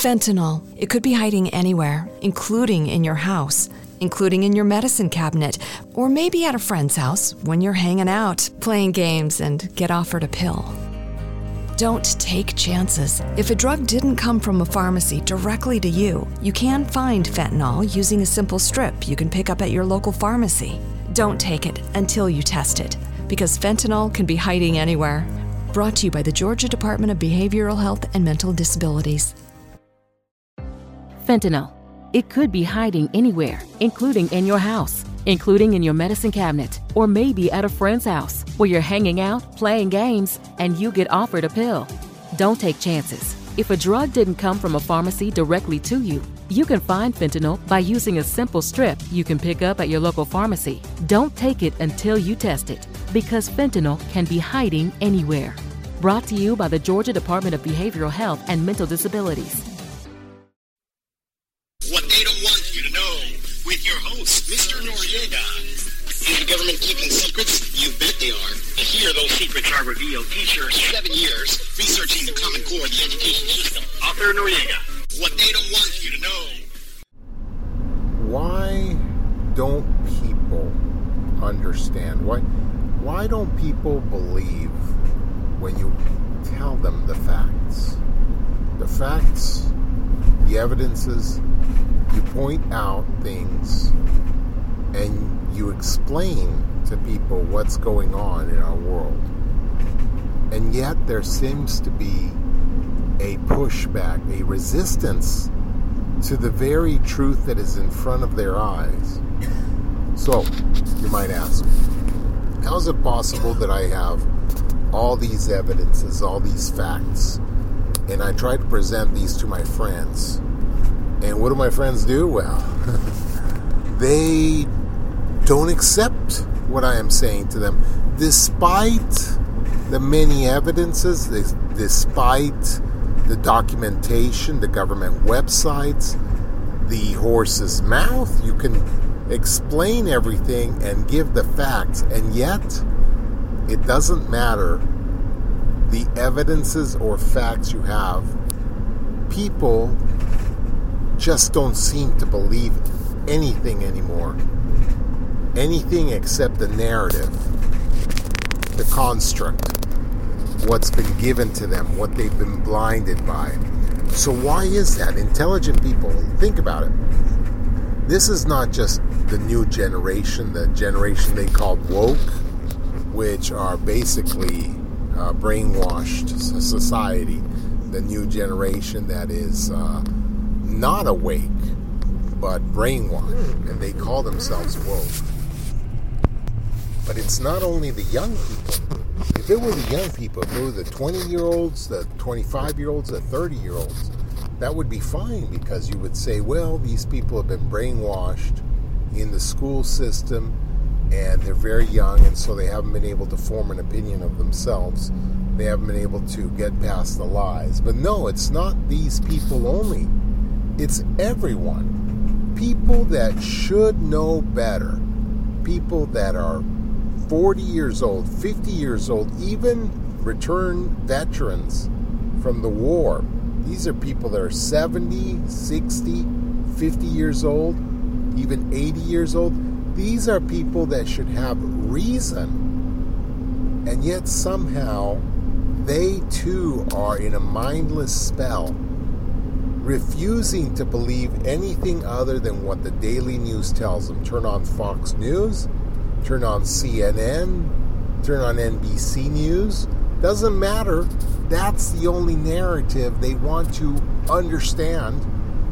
Fentanyl. It could be hiding anywhere, including in your house, including in your medicine cabinet, or maybe at a friend's house when you're hanging out, playing games, and get offered a pill. Don't take chances. If a drug didn't come from a pharmacy directly to you, you can find fentanyl using a simple strip you can pick up at your local pharmacy. Don't take it until you test it, because fentanyl can be hiding anywhere. Brought to you by the Georgia Department of Behavioral Health and Mental Disabilities. Fentanyl. It could be hiding anywhere, including in your house, including in your medicine cabinet, or maybe at a friend's house where you're hanging out, playing games, and you get offered a pill. Don't take chances. If a drug didn't come from a pharmacy directly to you, you can find fentanyl by using a simple strip you can pick up at your local pharmacy. Don't take it until you test it, because fentanyl can be hiding anywhere. Brought to you by the Georgia Department of Behavioral Health and Mental Disabilities. The government keeping secrets? You bet they are. And here those secrets are revealed. Teacher, seven years researching the Common Core of the education system. Author Noriega. What they don't want you to know. Why don't people understand? Why why don't people believe when you tell them the facts? The facts, the evidences, you point out things and you explain to people what's going on in our world. And yet there seems to be a pushback, a resistance to the very truth that is in front of their eyes. So, you might ask, how is it possible that I have all these evidences, all these facts, and I try to present these to my friends? And what do my friends do? Well, they don't accept what I am saying to them, despite the many evidences, despite the documentation, the government websites, the horse's mouth. You can explain everything and give the facts, and yet it doesn't matter the evidences or facts you have. People just don't seem to believe anything anymore. Anything except the narrative, the construct, what's been given to them, what they've been blinded by. So, why is that? Intelligent people, think about it. This is not just the new generation, the generation they call woke, which are basically uh, brainwashed society, the new generation that is uh, not awake but brainwashed, and they call themselves woke. But it's not only the young people. If it were the young people, if it were the 20 year olds, the 25 year olds, the 30 year olds, that would be fine because you would say, well, these people have been brainwashed in the school system and they're very young and so they haven't been able to form an opinion of themselves. They haven't been able to get past the lies. But no, it's not these people only, it's everyone. People that should know better, people that are 40 years old, 50 years old, even returned veterans from the war. These are people that are 70, 60, 50 years old, even 80 years old. These are people that should have reason. And yet somehow they too are in a mindless spell, refusing to believe anything other than what the daily news tells them. Turn on Fox News, turn on CNN, turn on NBC News. Doesn't matter. That's the only narrative they want to understand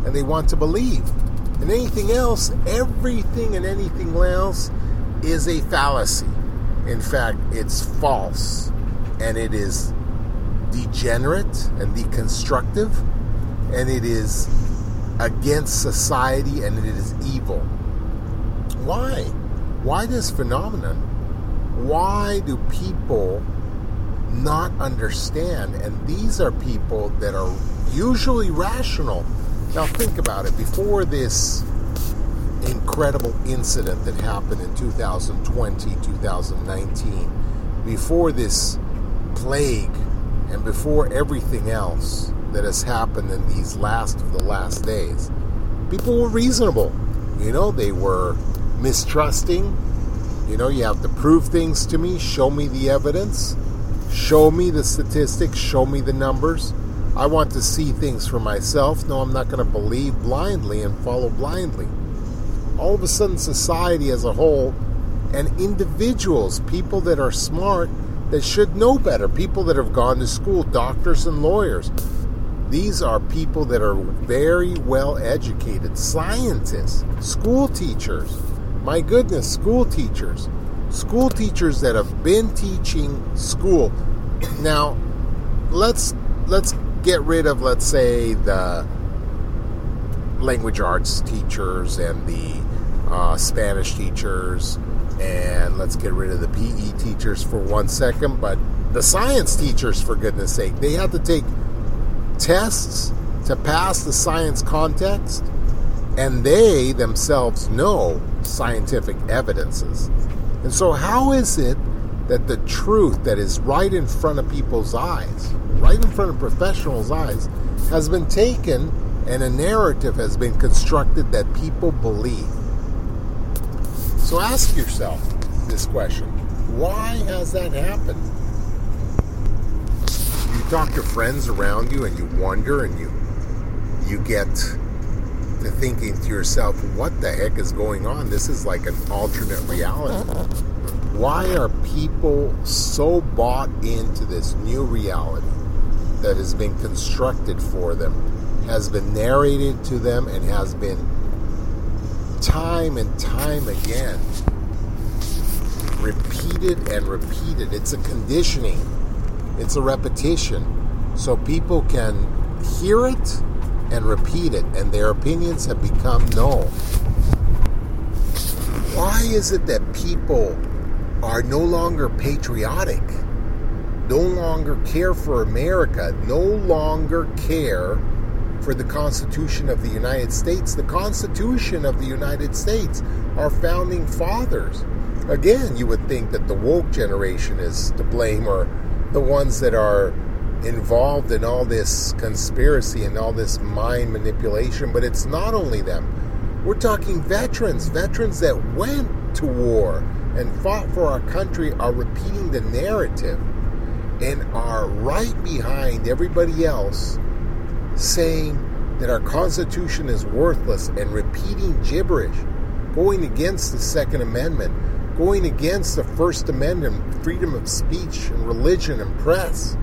and they want to believe. And anything else, everything and anything else is a fallacy. In fact, it's false and it is degenerate and deconstructive and it is against society and it is evil. Why? Why this phenomenon? Why do people not understand? And these are people that are usually rational. Now, think about it. Before this incredible incident that happened in 2020, 2019, before this plague, and before everything else, that has happened in these last of the last days. People were reasonable. You know, they were mistrusting. You know, you have to prove things to me, show me the evidence, show me the statistics, show me the numbers. I want to see things for myself. No, I'm not going to believe blindly and follow blindly. All of a sudden, society as a whole and individuals, people that are smart, that should know better, people that have gone to school, doctors and lawyers, these are people that are very well educated, scientists, school teachers. My goodness, school teachers. School teachers that have been teaching school. Now, let's let's get rid of let's say the language arts teachers and the uh, Spanish teachers and let's get rid of the PE teachers for one second, but the science teachers, for goodness sake, they have to take tests to pass the science context, and they themselves know scientific evidences. And so, how is it that the truth that is right in front of people's eyes, right in front of professionals' eyes, has been taken and a narrative has been constructed that people believe? So, ask yourself this question why has that happened? You talk to friends around you and you wonder and you you get to thinking to yourself, what the heck is going on? This is like an alternate reality. Why are people so bought into this new reality that has been constructed for them, has been narrated to them, and has been time and time again repeated and repeated? It's a conditioning it's a repetition. So people can hear it and repeat it, and their opinions have become known. Why is it that people are no longer patriotic, no longer care for America, no longer care for the Constitution of the United States? The Constitution of the United States, our founding fathers. Again, you would think that the woke generation is to blame or the ones that are involved in all this conspiracy and all this mind manipulation, but it's not only them. We're talking veterans, veterans that went to war and fought for our country are repeating the narrative and are right behind everybody else saying that our Constitution is worthless and repeating gibberish, going against the Second Amendment, going against the First Amendment, freedom of speech and religion and press.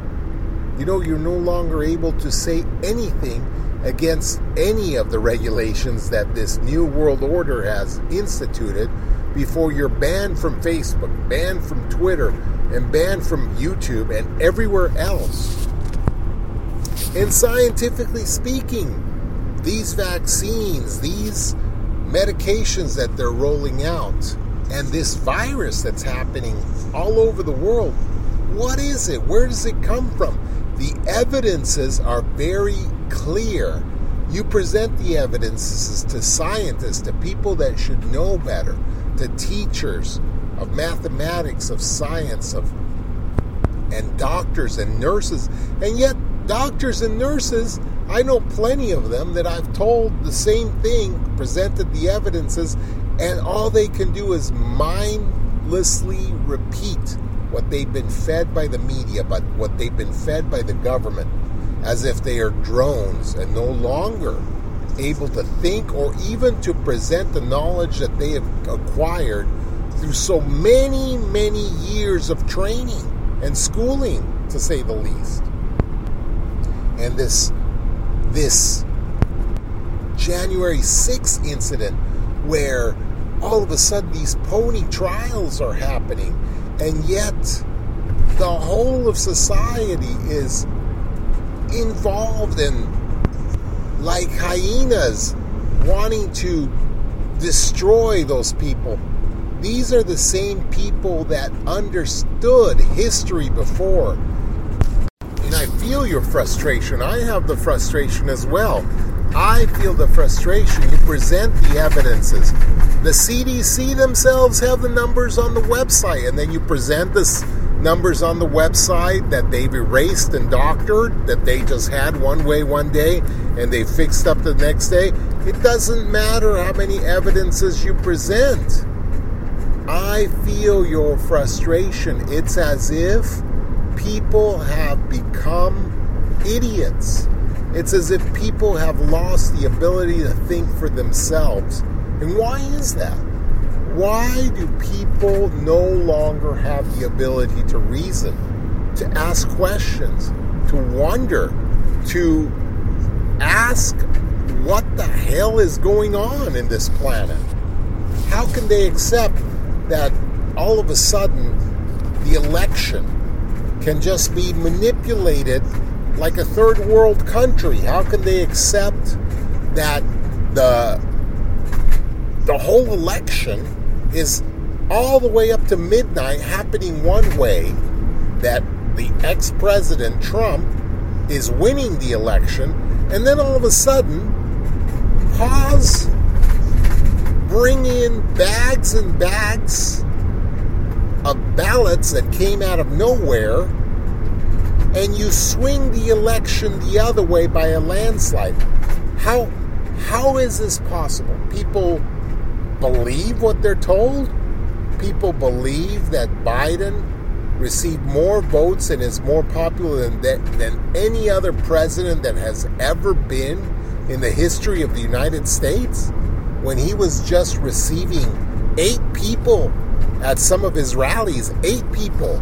You know, you're no longer able to say anything against any of the regulations that this New World Order has instituted before you're banned from Facebook, banned from Twitter, and banned from YouTube and everywhere else. And scientifically speaking, these vaccines, these medications that they're rolling out, and this virus that's happening all over the world, what is it? Where does it come from? The evidences are very clear. You present the evidences to scientists, to people that should know better, to teachers of mathematics, of science, of and doctors and nurses. And yet doctors and nurses, I know plenty of them that I've told the same thing, presented the evidences, and all they can do is mindlessly repeat what they've been fed by the media, but what they've been fed by the government, as if they are drones and no longer able to think or even to present the knowledge that they have acquired through so many, many years of training and schooling, to say the least. And this, this January 6th incident where all of a sudden these pony trials are happening, and yet the whole of society is involved in like hyenas wanting to destroy those people. These are the same people that understood history before. And I feel your frustration. I have the frustration as well. I feel the frustration. You present the evidences. The CDC themselves have the numbers on the website, and then you present this numbers on the website that they've erased and doctored, that they just had one way one day and they fixed up the next day. It doesn't matter how many evidences you present. I feel your frustration. It's as if people have become idiots. It's as if people have lost the ability to think for themselves. And why is that? Why do people no longer have the ability to reason, to ask questions, to wonder, to ask what the hell is going on in this planet? How can they accept that all of a sudden the election can just be manipulated like a third world country? How can they accept that the the whole election is all the way up to midnight happening one way that the ex president Trump is winning the election, and then all of a sudden, pause, bring in bags and bags of ballots that came out of nowhere, and you swing the election the other way by a landslide. How how is this possible? People believe what they're told. People believe that Biden received more votes and is more popular than, than any other president that has ever been in the history of the United States when he was just receiving eight people at some of his rallies, eight people.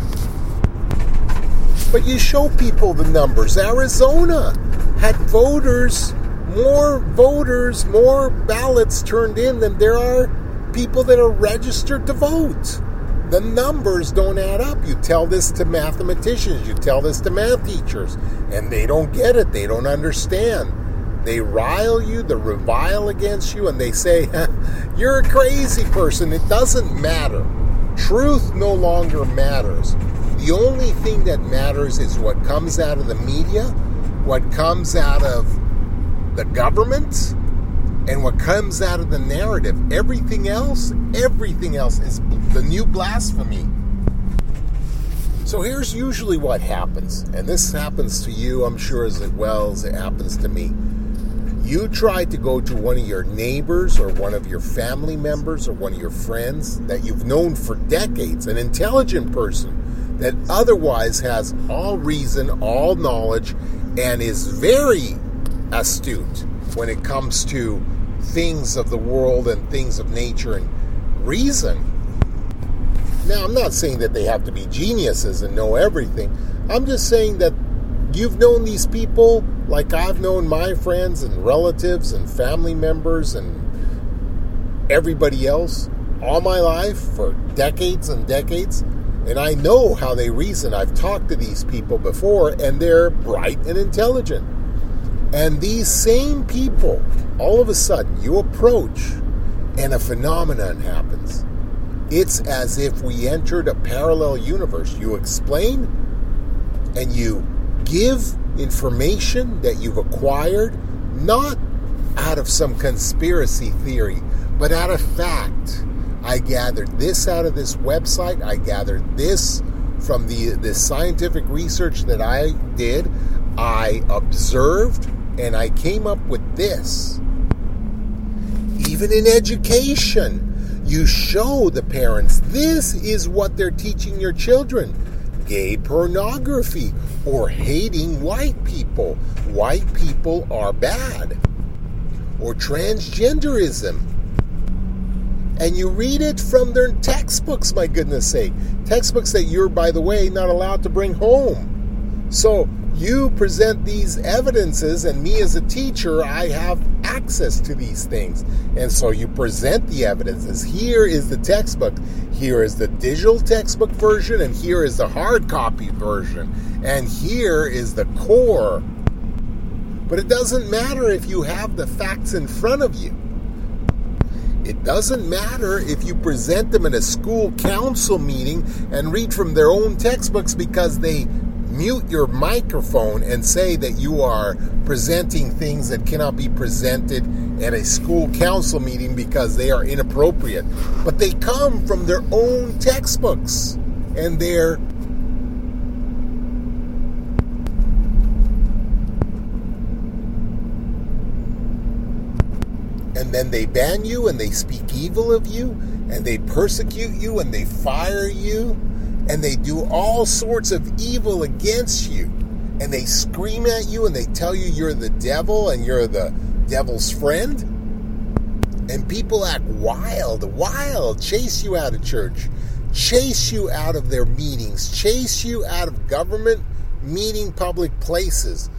But you show people the numbers. Arizona had voters more voters, more ballots turned in than there are people that are registered to vote. The numbers don't add up. You tell this to mathematicians, you tell this to math teachers, and they don't get it. They don't understand. They rile you, they revile against you, and they say, You're a crazy person. It doesn't matter. Truth no longer matters. The only thing that matters is what comes out of the media, what comes out of the government and what comes out of the narrative. Everything else, everything else is the new blasphemy. So here's usually what happens, and this happens to you, I'm sure, as well as it happens to me. You try to go to one of your neighbors or one of your family members or one of your friends that you've known for decades, an intelligent person that otherwise has all reason, all knowledge, and is very astute when it comes to things of the world and things of nature and reason. Now, I'm not saying that they have to be geniuses and know everything. I'm just saying that you've known these people like I've known my friends and relatives and family members and everybody else all my life for decades and decades. And I know how they reason. I've talked to these people before, and they're bright and intelligent. And these same people, all of a sudden, you approach and a phenomenon happens. It's as if we entered a parallel universe. You explain and you give information that you've acquired, not out of some conspiracy theory, but out of fact. I gathered this out of this website. I gathered this from the, the scientific research that I did. I observed and I came up with this. Even in education, you show the parents this is what they're teaching your children gay pornography or hating white people. White people are bad. Or transgenderism. And you read it from their textbooks, my goodness sake. Textbooks that you're, by the way, not allowed to bring home. So you present these evidences, and me as a teacher, I have access to these things. And so you present the evidences. Here is the textbook, here is the digital textbook version, and here is the hard copy version, and here is the core. But it doesn't matter if you have the facts in front of you. It doesn't matter if you present them in a school council meeting and read from their own textbooks because they mute your microphone and say that you are presenting things that cannot be presented at a school council meeting because they are inappropriate. But they come from their own textbooks and they're and then they ban you and they speak evil of you and they persecute you and they fire you and they do all sorts of evil against you. And they scream at you and they tell you you're the devil and you're the devil's friend. And people act wild wild chase you out of church chase you out of their meetings chase you out of government meeting public places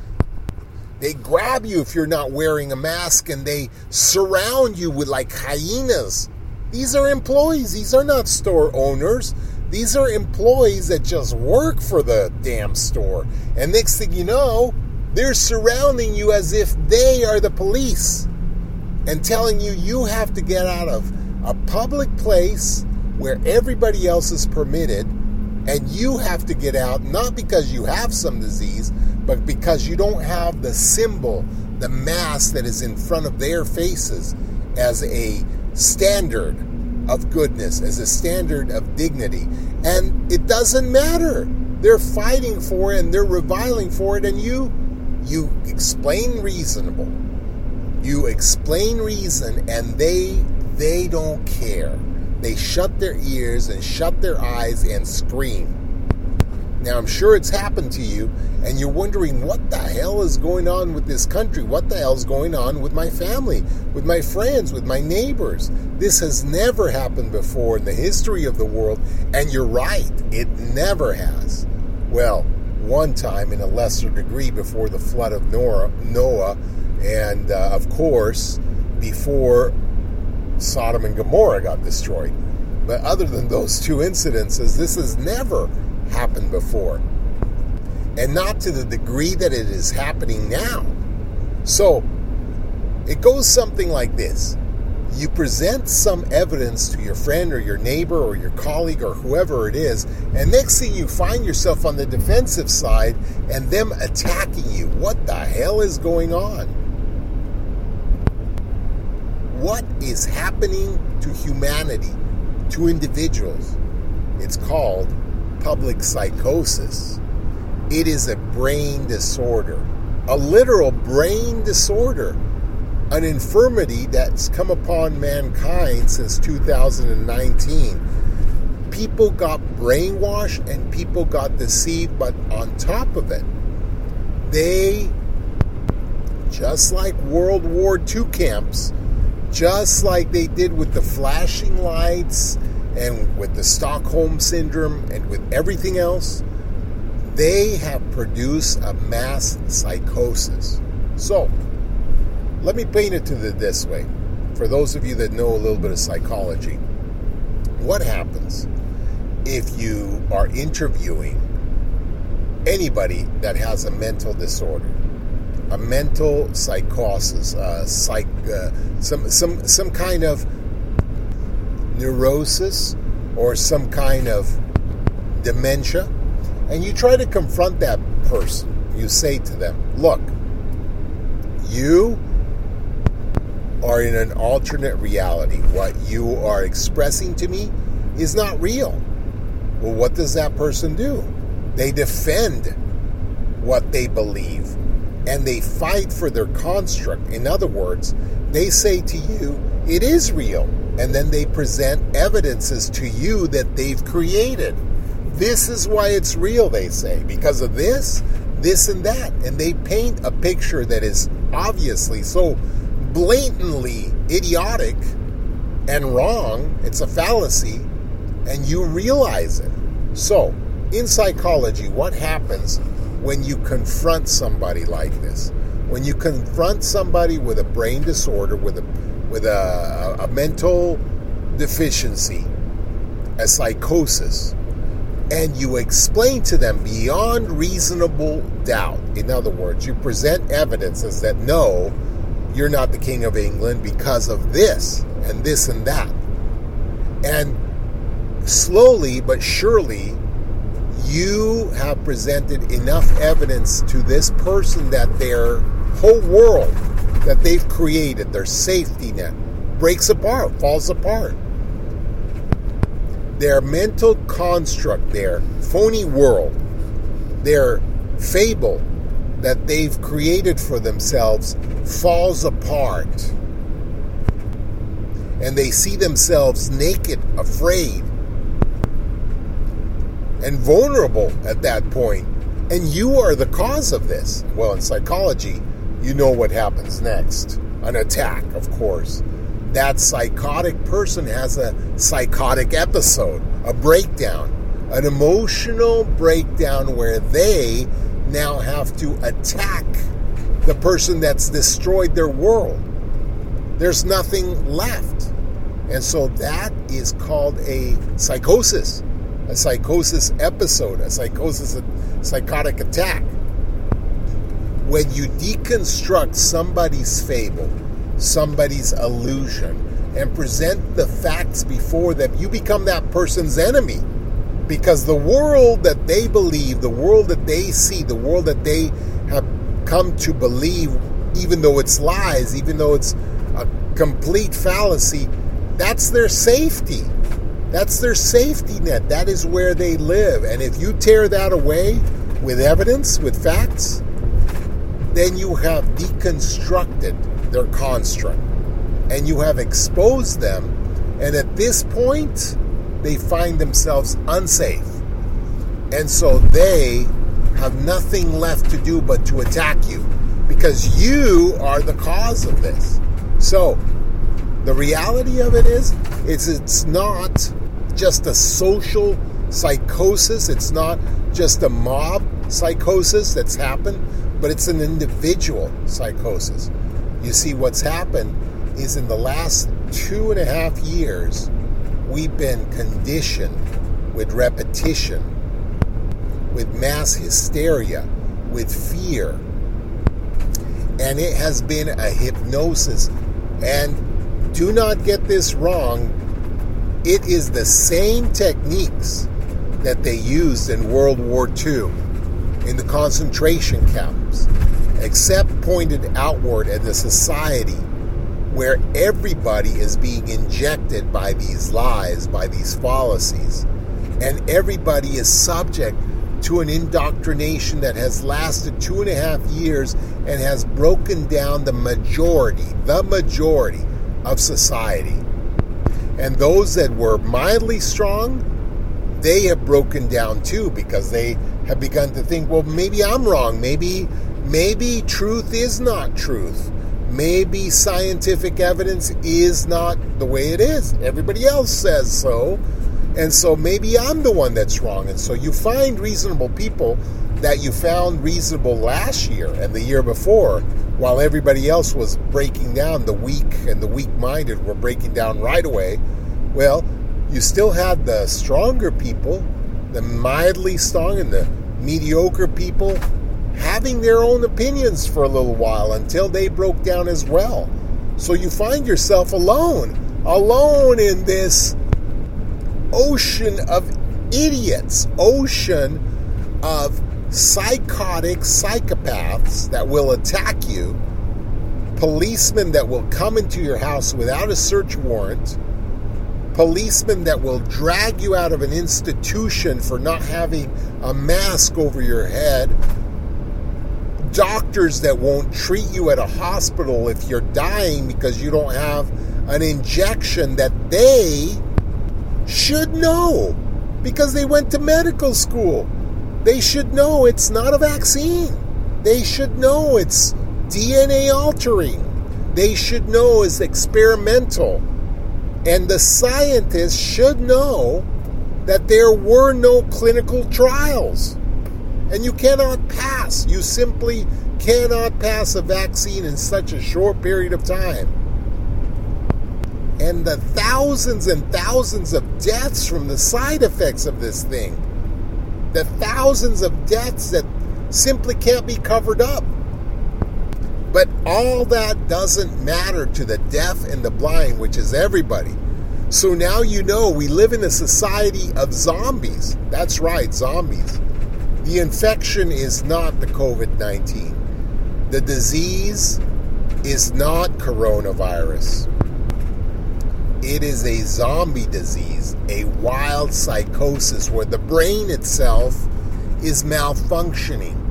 they grab you if you're not wearing a mask and they surround you with like hyenas. These are employees, these are not store owners. These are employees that just work for the damn store. And next thing you know, they're surrounding you as if they are the police and telling you you have to get out of a public place where everybody else is permitted and you have to get out not because you have some disease, but because you don't have the symbol, the mass that is in front of their faces as a standard of goodness, as a standard of dignity. And it doesn't matter. They're fighting for it and they're reviling for it, and you you explain reasonable. You explain reason and they they don't care. They shut their ears and shut their eyes and scream. Now, I'm sure it's happened to you, and you're wondering what the hell is going on with this country? What the hell is going on with my family, with my friends, with my neighbors? This has never happened before in the history of the world, and you're right, it never has. Well, one time in a lesser degree before the flood of Noah, and uh, of course, before Sodom and Gomorrah got destroyed. But other than those two incidences, this has never happened before. And not to the degree that it is happening now. So, it goes something like this you present some evidence to your friend or your neighbor or your colleague or whoever it is, and next thing you find yourself on the defensive side and them attacking you. What the hell is going on? What is happening to humanity, to individuals? It's called public psychosis. It is a brain disorder, a literal brain disorder, an infirmity that's come upon mankind since 2019. People got brainwashed and people got deceived, but on top of it, they, just like World War II camps, just like they did with the flashing lights and with the Stockholm Syndrome and with everything else, they have produced a mass psychosis. So, let me paint it to the this way. For those of you that know a little bit of psychology, what happens if you are interviewing anybody that has a mental disorder, a mental psychosis, uh, psych, uh, some some some kind of neurosis or some kind of dementia, and you try to confront that person. You say to them, Look, you are in an alternate reality. What you are expressing to me is not real. Well, what does that person do? They defend what they believe and they fight for their construct. In other words, they say to you, it is real and then they present evidences to you that they've created. This is why it's real, they say, because of this, this, and that. And they paint a picture that is obviously so blatantly idiotic and wrong. It's a fallacy, and you realize it. So, in psychology, what happens when you confront somebody like this? When you confront somebody with a brain disorder, with a with a, a mental deficiency, a psychosis, and you explain to them beyond reasonable doubt. In other words, you present evidences that no, you're not the King of England because of this and this and that. And slowly but surely, you have presented enough evidence to this person that their whole world that they've created, their safety net, breaks apart, falls apart. Their mental construct, their phony world, their fable that they've created for themselves falls apart. and they see themselves naked, afraid, and vulnerable at that point. and you are the cause of this. Well, in psychology, you know what happens next an attack, of course. That psychotic person has a psychotic episode, a breakdown, an emotional breakdown where they now have to attack the person that's destroyed their world. There's nothing left. And so that is called a psychosis, a psychosis episode, a psychosis, a psychotic attack. When you deconstruct somebody's fable, somebody's illusion, and present the facts before them, you become that person's enemy. Because the world that they believe, the world that they see, the world that they have come to believe, even though it's lies, even though it's a complete fallacy, that's their safety. That's their safety net. That is where they live. And if you tear that away with evidence, with facts, then you have deconstructed their construct and you have exposed them. And at this point, they find themselves unsafe. And so they have nothing left to do but to attack you because you are the cause of this. So, the reality of it is, is it's not just a social psychosis. It's not just a mob psychosis that's happened, but it's an individual psychosis. You see, what's happened is in the last two and a half years, we've been conditioned with repetition, with mass hysteria, with fear. And it has been a hypnosis. And do not get this wrong. It is the same techniques that they used in World War II in the concentration camps, except pointed outward at the society where everybody is being injected by these lies, by these fallacies, and everybody is subject to an indoctrination that has lasted two and a half years and has broken down the majority, the majority of society. And those that were mildly strong, they have broken down too because they have begun to think, well, maybe I'm wrong. Maybe, maybe truth is not truth. Maybe scientific evidence is not the way it is. Everybody else says so. And so maybe I'm the one that's wrong. And so you find reasonable people that you found reasonable last year and the year before while everybody else was breaking down, the weak and the weak minded were breaking down right away. Well, you still had the stronger people, the mildly strong and the mediocre people having their own opinions for a little while until they broke down as well. So you find yourself alone, alone in this ocean of idiots, ocean of psychotic psychopaths that will attack you, policemen that will come into your house without a search warrant, policemen that will drag you out of an institution for not having a mask over your head, doctors that won't treat you at a hospital if you're dying because you don't have an injection that they should know because they went to medical school. They should know it's not a vaccine. They should know it's DNA altering. They should know it's experimental. And the scientists should know that there were no clinical trials. And you cannot pass. You simply cannot pass a vaccine in such a short period of time. And the thousands and thousands of deaths from the side effects of this thing the thousands of deaths that simply can't be covered up. But all that doesn't matter to the deaf and the blind, which is everybody. So now you know we live in a society of zombies. That's right, zombies. The infection is not the COVID 19. The disease is not coronavirus. It is a zombie disease, a wild psychosis where the brain itself is malfunctioning.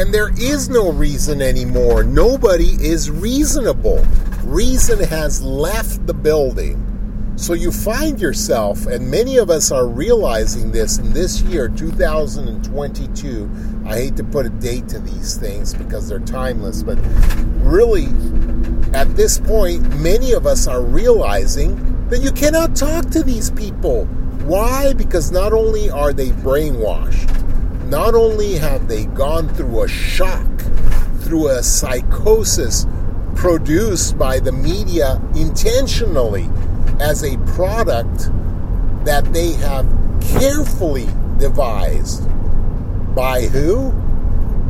And there is no reason anymore. Nobody is reasonable. Reason has left the building. So you find yourself, and many of us are realizing this in this year, 2022. I hate to put a date to these things because they're timeless, but really, at this point, many of us are realizing that you cannot talk to these people. Why? Because not only are they brainwashed, not only have they gone through a shock, through a psychosis produced by the media intentionally as a product that they have carefully devised. By who?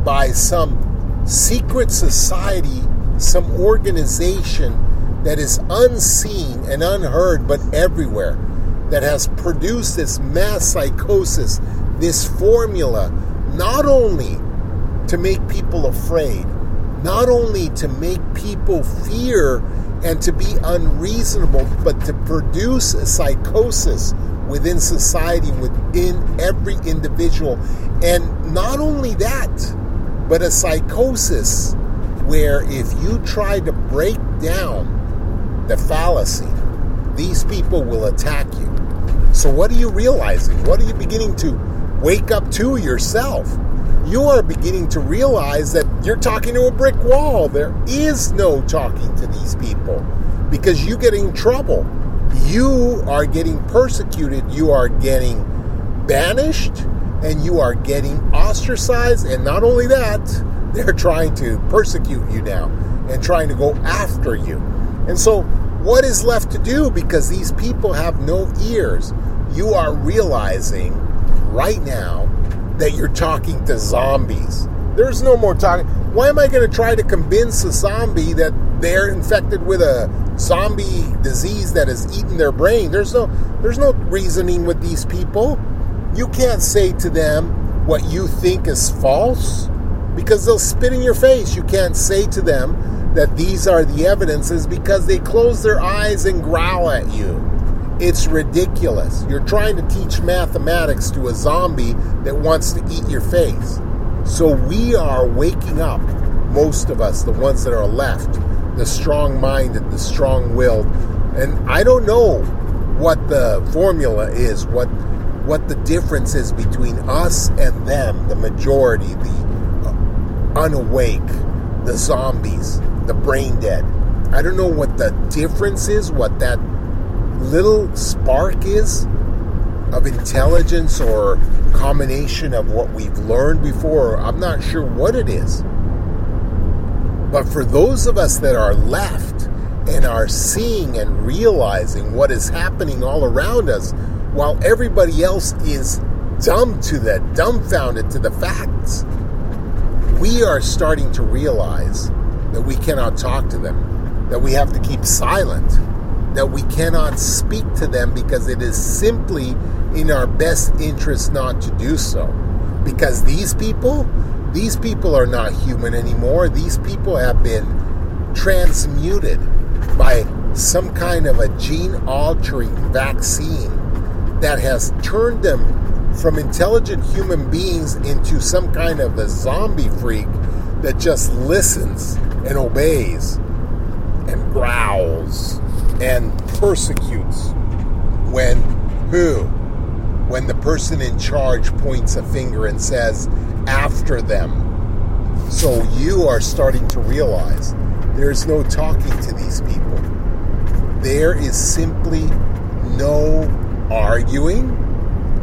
By some secret society, some organization that is unseen and unheard but everywhere, that has produced this mass psychosis, this formula, not only to make people afraid, not only to make people fear and to be unreasonable, but to produce a psychosis within society, within every individual. And not only that, but a psychosis where if you try to break down the fallacy, these people will attack you. So, what are you realizing? What are you beginning to wake up to yourself? You are beginning to realize that you're talking to a brick wall. There is no talking to these people because you get in trouble. You are getting persecuted. You are getting banished and you are getting ostracized. And not only that, they're trying to persecute you now and trying to go after you. And so, what is left to do because these people have no ears? You are realizing right now that you're talking to zombies. There's no more talking. Why am I going to try to convince a zombie that they're infected with a zombie disease that has eaten their brain? There's no there's no reasoning with these people. You can't say to them what you think is false because they'll spit in your face. You can't say to them that these are the evidences because they close their eyes and growl at you. It's ridiculous. You're trying to teach mathematics to a zombie that wants to eat your face. So we are waking up, most of us, the ones that are left, the strong minded, the strong willed. And I don't know what the formula is, what what the difference is between us and them, the majority, the uh, unawake, the zombies, the brain dead. I don't know what the difference is, what that little spark is of intelligence or combination of what we've learned before. I'm not sure what it is. But for those of us that are left and are seeing and realizing what is happening all around us, while everybody else is dumb to that, dumbfounded to the facts, we are starting to realize that we cannot talk to them, that we have to keep silent, that we cannot speak to them because it is simply in our best interest not to do so. Because these people, these people are not human anymore. These people have been transmuted by some kind of a gene altering vaccine that has turned them from intelligent human beings into some kind of a zombie freak that just listens and obeys and growls and persecutes when who when the person in charge points a finger and says, after them. So you are starting to realize there's no talking to these people. There is simply no arguing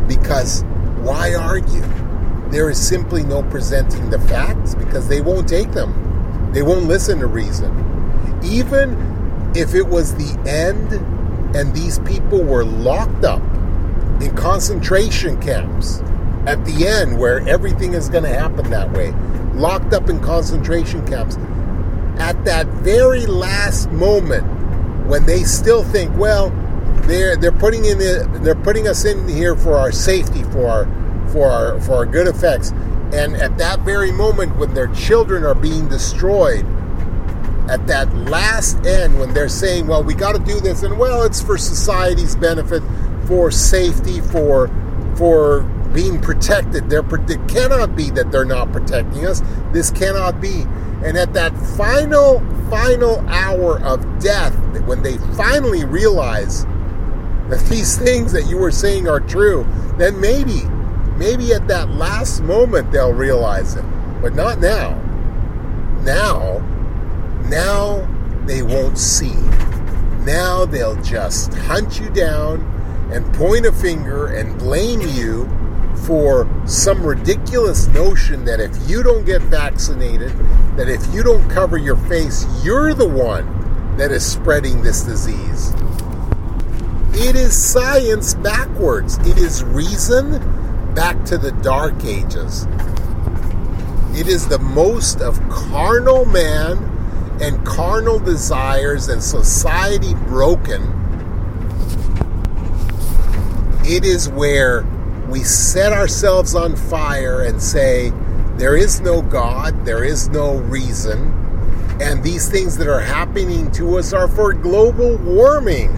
because why argue? There is simply no presenting the facts because they won't take them. They won't listen to reason. Even if it was the end and these people were locked up in concentration camps at the end where everything is going to happen that way, locked up in concentration camps. At that very last moment, when they still think, well, they're they're putting in the, they're putting us in here for our safety, for our for our for our good effects, and at that very moment when their children are being destroyed, at that last end when they're saying, well, we got to do this, and well, it's for society's benefit, for safety, for for being protected. They're, it cannot be that they're not protecting us. This cannot be. And at that final, final hour of death, when they finally realize that these things that you were saying are true, then maybe, maybe at that last moment they'll realize it. But not now. Now, now they won't see. Now they'll just hunt you down and point a finger and blame you for some ridiculous notion that if you don't get vaccinated, that if you don't cover your face, you're the one that is spreading this disease. It is science backwards. It is reason back to the dark ages. It is the most of carnal man and carnal desires and society broken. It is where we set ourselves on fire and say, there is no God, there is no reason, and these things that are happening to us are for global warming,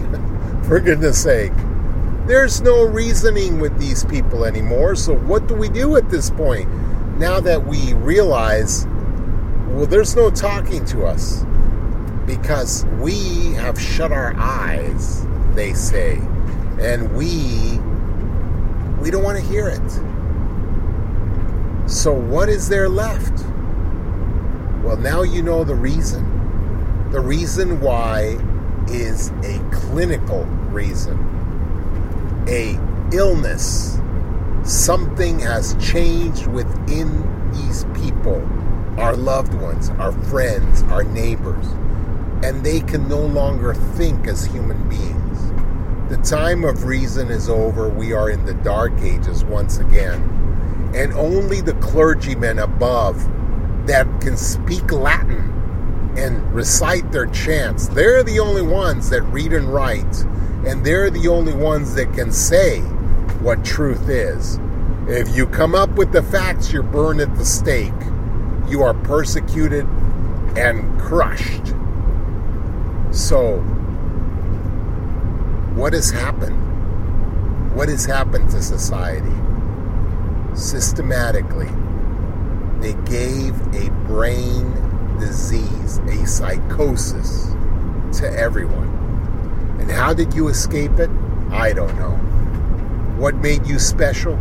for goodness sake. There's no reasoning with these people anymore, so what do we do at this point? Now that we realize, well, there's no talking to us because we have shut our eyes, they say, and we we don't want to hear it. So, what is there left? Well, now you know the reason. The reason why is a clinical reason, a illness. Something has changed within these people, our loved ones, our friends, our neighbors, and they can no longer think as human beings. The time of reason is over. We are in the dark ages once again. And only the clergymen above that can speak Latin and recite their chants, they're the only ones that read and write. And they're the only ones that can say what truth is. If you come up with the facts, you're burned at the stake. You are persecuted and crushed. So, what has happened? What has happened to society? Systematically, they gave a brain disease, a psychosis to everyone. And how did you escape it? I don't know. What made you special?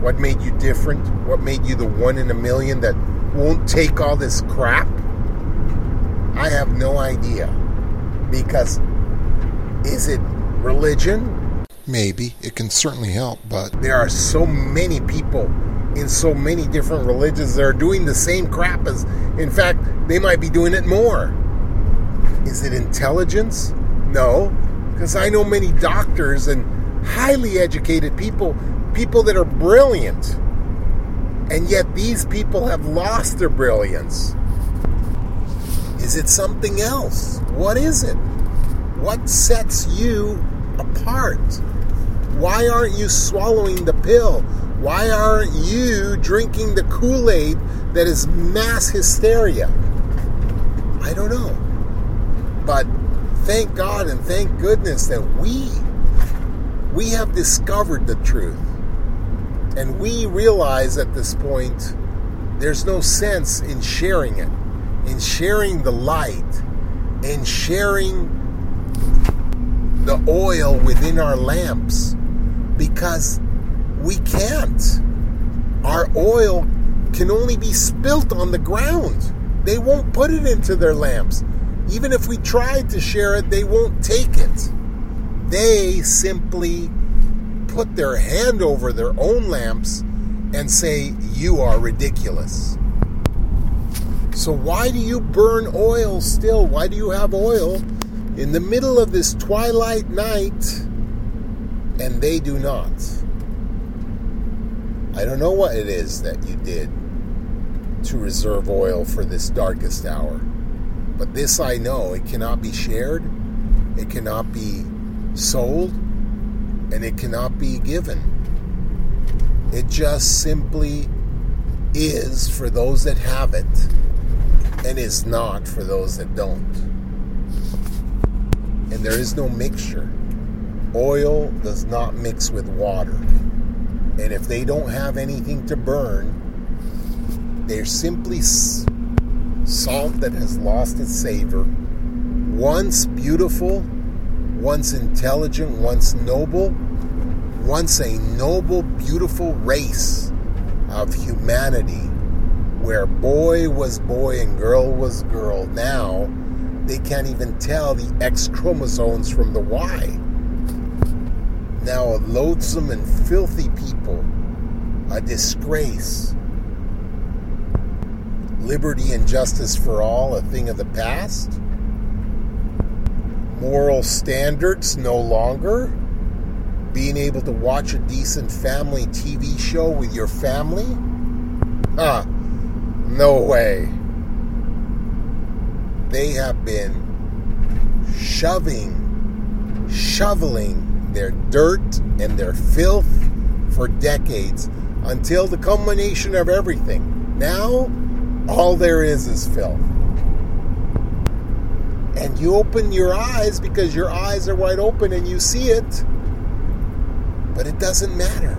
What made you different? What made you the one in a million that won't take all this crap? I have no idea. Because is it religion? Maybe. It can certainly help, but there are so many people in so many different religions that are doing the same crap as, in fact, they might be doing it more. Is it intelligence? No, because I know many doctors and highly educated people, people that are brilliant, and yet these people have lost their brilliance. Is it something else? What is it? What sets you apart? Why aren't you swallowing the pill? Why aren't you drinking the Kool Aid that is mass hysteria? I don't know. But thank God and thank goodness that we we have discovered the truth. And we realize at this point there's no sense in sharing it, in sharing the light, in sharing the oil within our lamps because we can't. Our oil can only be spilt on the ground. They won't put it into their lamps. Even if we tried to share it, they won't take it. They simply put their hand over their own lamps and say, You are ridiculous. So, why do you burn oil still? Why do you have oil in the middle of this twilight night, and they do not. I don't know what it is that you did to reserve oil for this darkest hour, but this I know it cannot be shared, it cannot be sold, and it cannot be given. It just simply is for those that have it and is not for those that don't and there is no mixture. Oil does not mix with water. And if they don't have anything to burn, they're simply salt that has lost its savor. Once beautiful, once intelligent, once noble, once a noble, beautiful race of humanity where boy was boy and girl was girl. Now they can't even tell the X chromosomes from the Y. Now a loathsome and filthy people, a disgrace. Liberty and justice for all, a thing of the past. Moral standards no longer. Being able to watch a decent family TV show with your family? Huh. No way. They have been shoving, shoveling their dirt and their filth for decades until the culmination of everything. Now, all there is is filth. And you open your eyes because your eyes are wide open and you see it. But it doesn't matter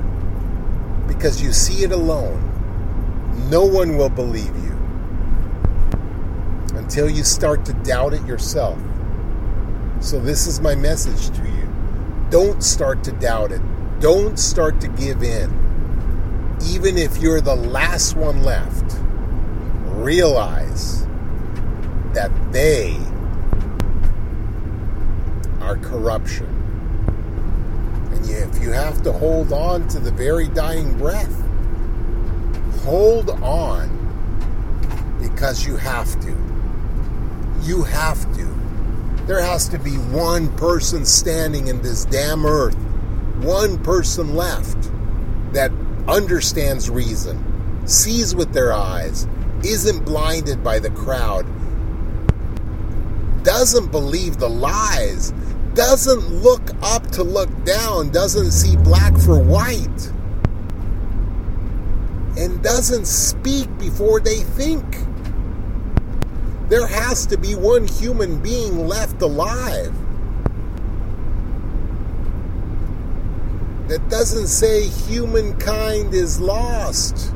because you see it alone no one will believe you until you start to doubt it yourself. So, this is my message to you. Don't start to doubt it. Don't start to give in. Even if you're the last one left, realize that they are corruption. And if you have to hold on to the very dying breath, hold on because you have to. You have to. There has to be one person standing in this damn earth, one person left that understands reason, sees with their eyes, isn't blinded by the crowd, doesn't believe the lies, doesn't look up to look down, doesn't see black for white and doesn't speak before they think. There has to be one human being left alive that doesn't say humankind is lost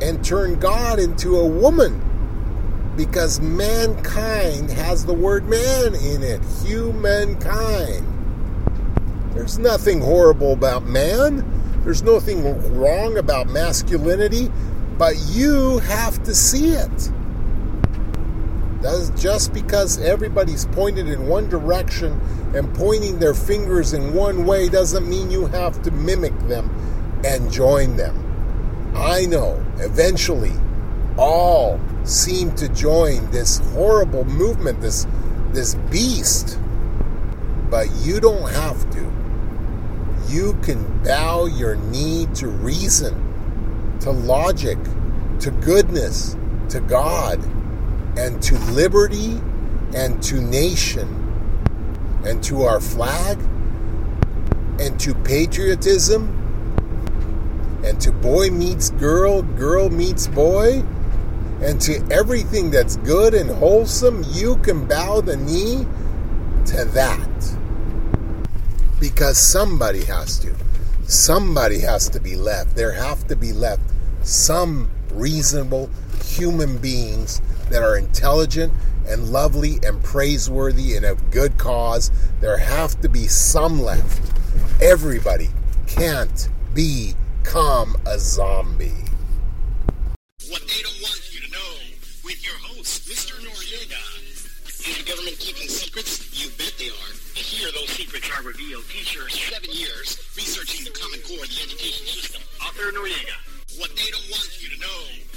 and turn God into a woman because mankind has the word man in it. Humankind. There's nothing horrible about man. There's nothing wrong about masculinity, but you have to see it. That's just because everybody's pointed in one direction and pointing their fingers in one way doesn't mean you have to mimic them and join them. I know eventually all seem to join this horrible movement, this this beast. But you don't have to you can bow your knee to reason, to logic, to goodness, to God, and to liberty, and to nation, and to our flag, and to patriotism, and to boy meets girl, girl meets boy, and to everything that's good and wholesome, you can bow the knee to that because somebody has to. Somebody has to be left. There have to be left some reasonable human beings that are intelligent and lovely and praiseworthy and of good cause. There have to be some left. Everybody can't become a zombie. What they oh don't want Mr. Noriega. Is the government keeping secrets? You bet they are. Here, those secrets are revealed. Teacher, seven years, researching the Common Core, the education system. Author Noriega. What they don't want you to know.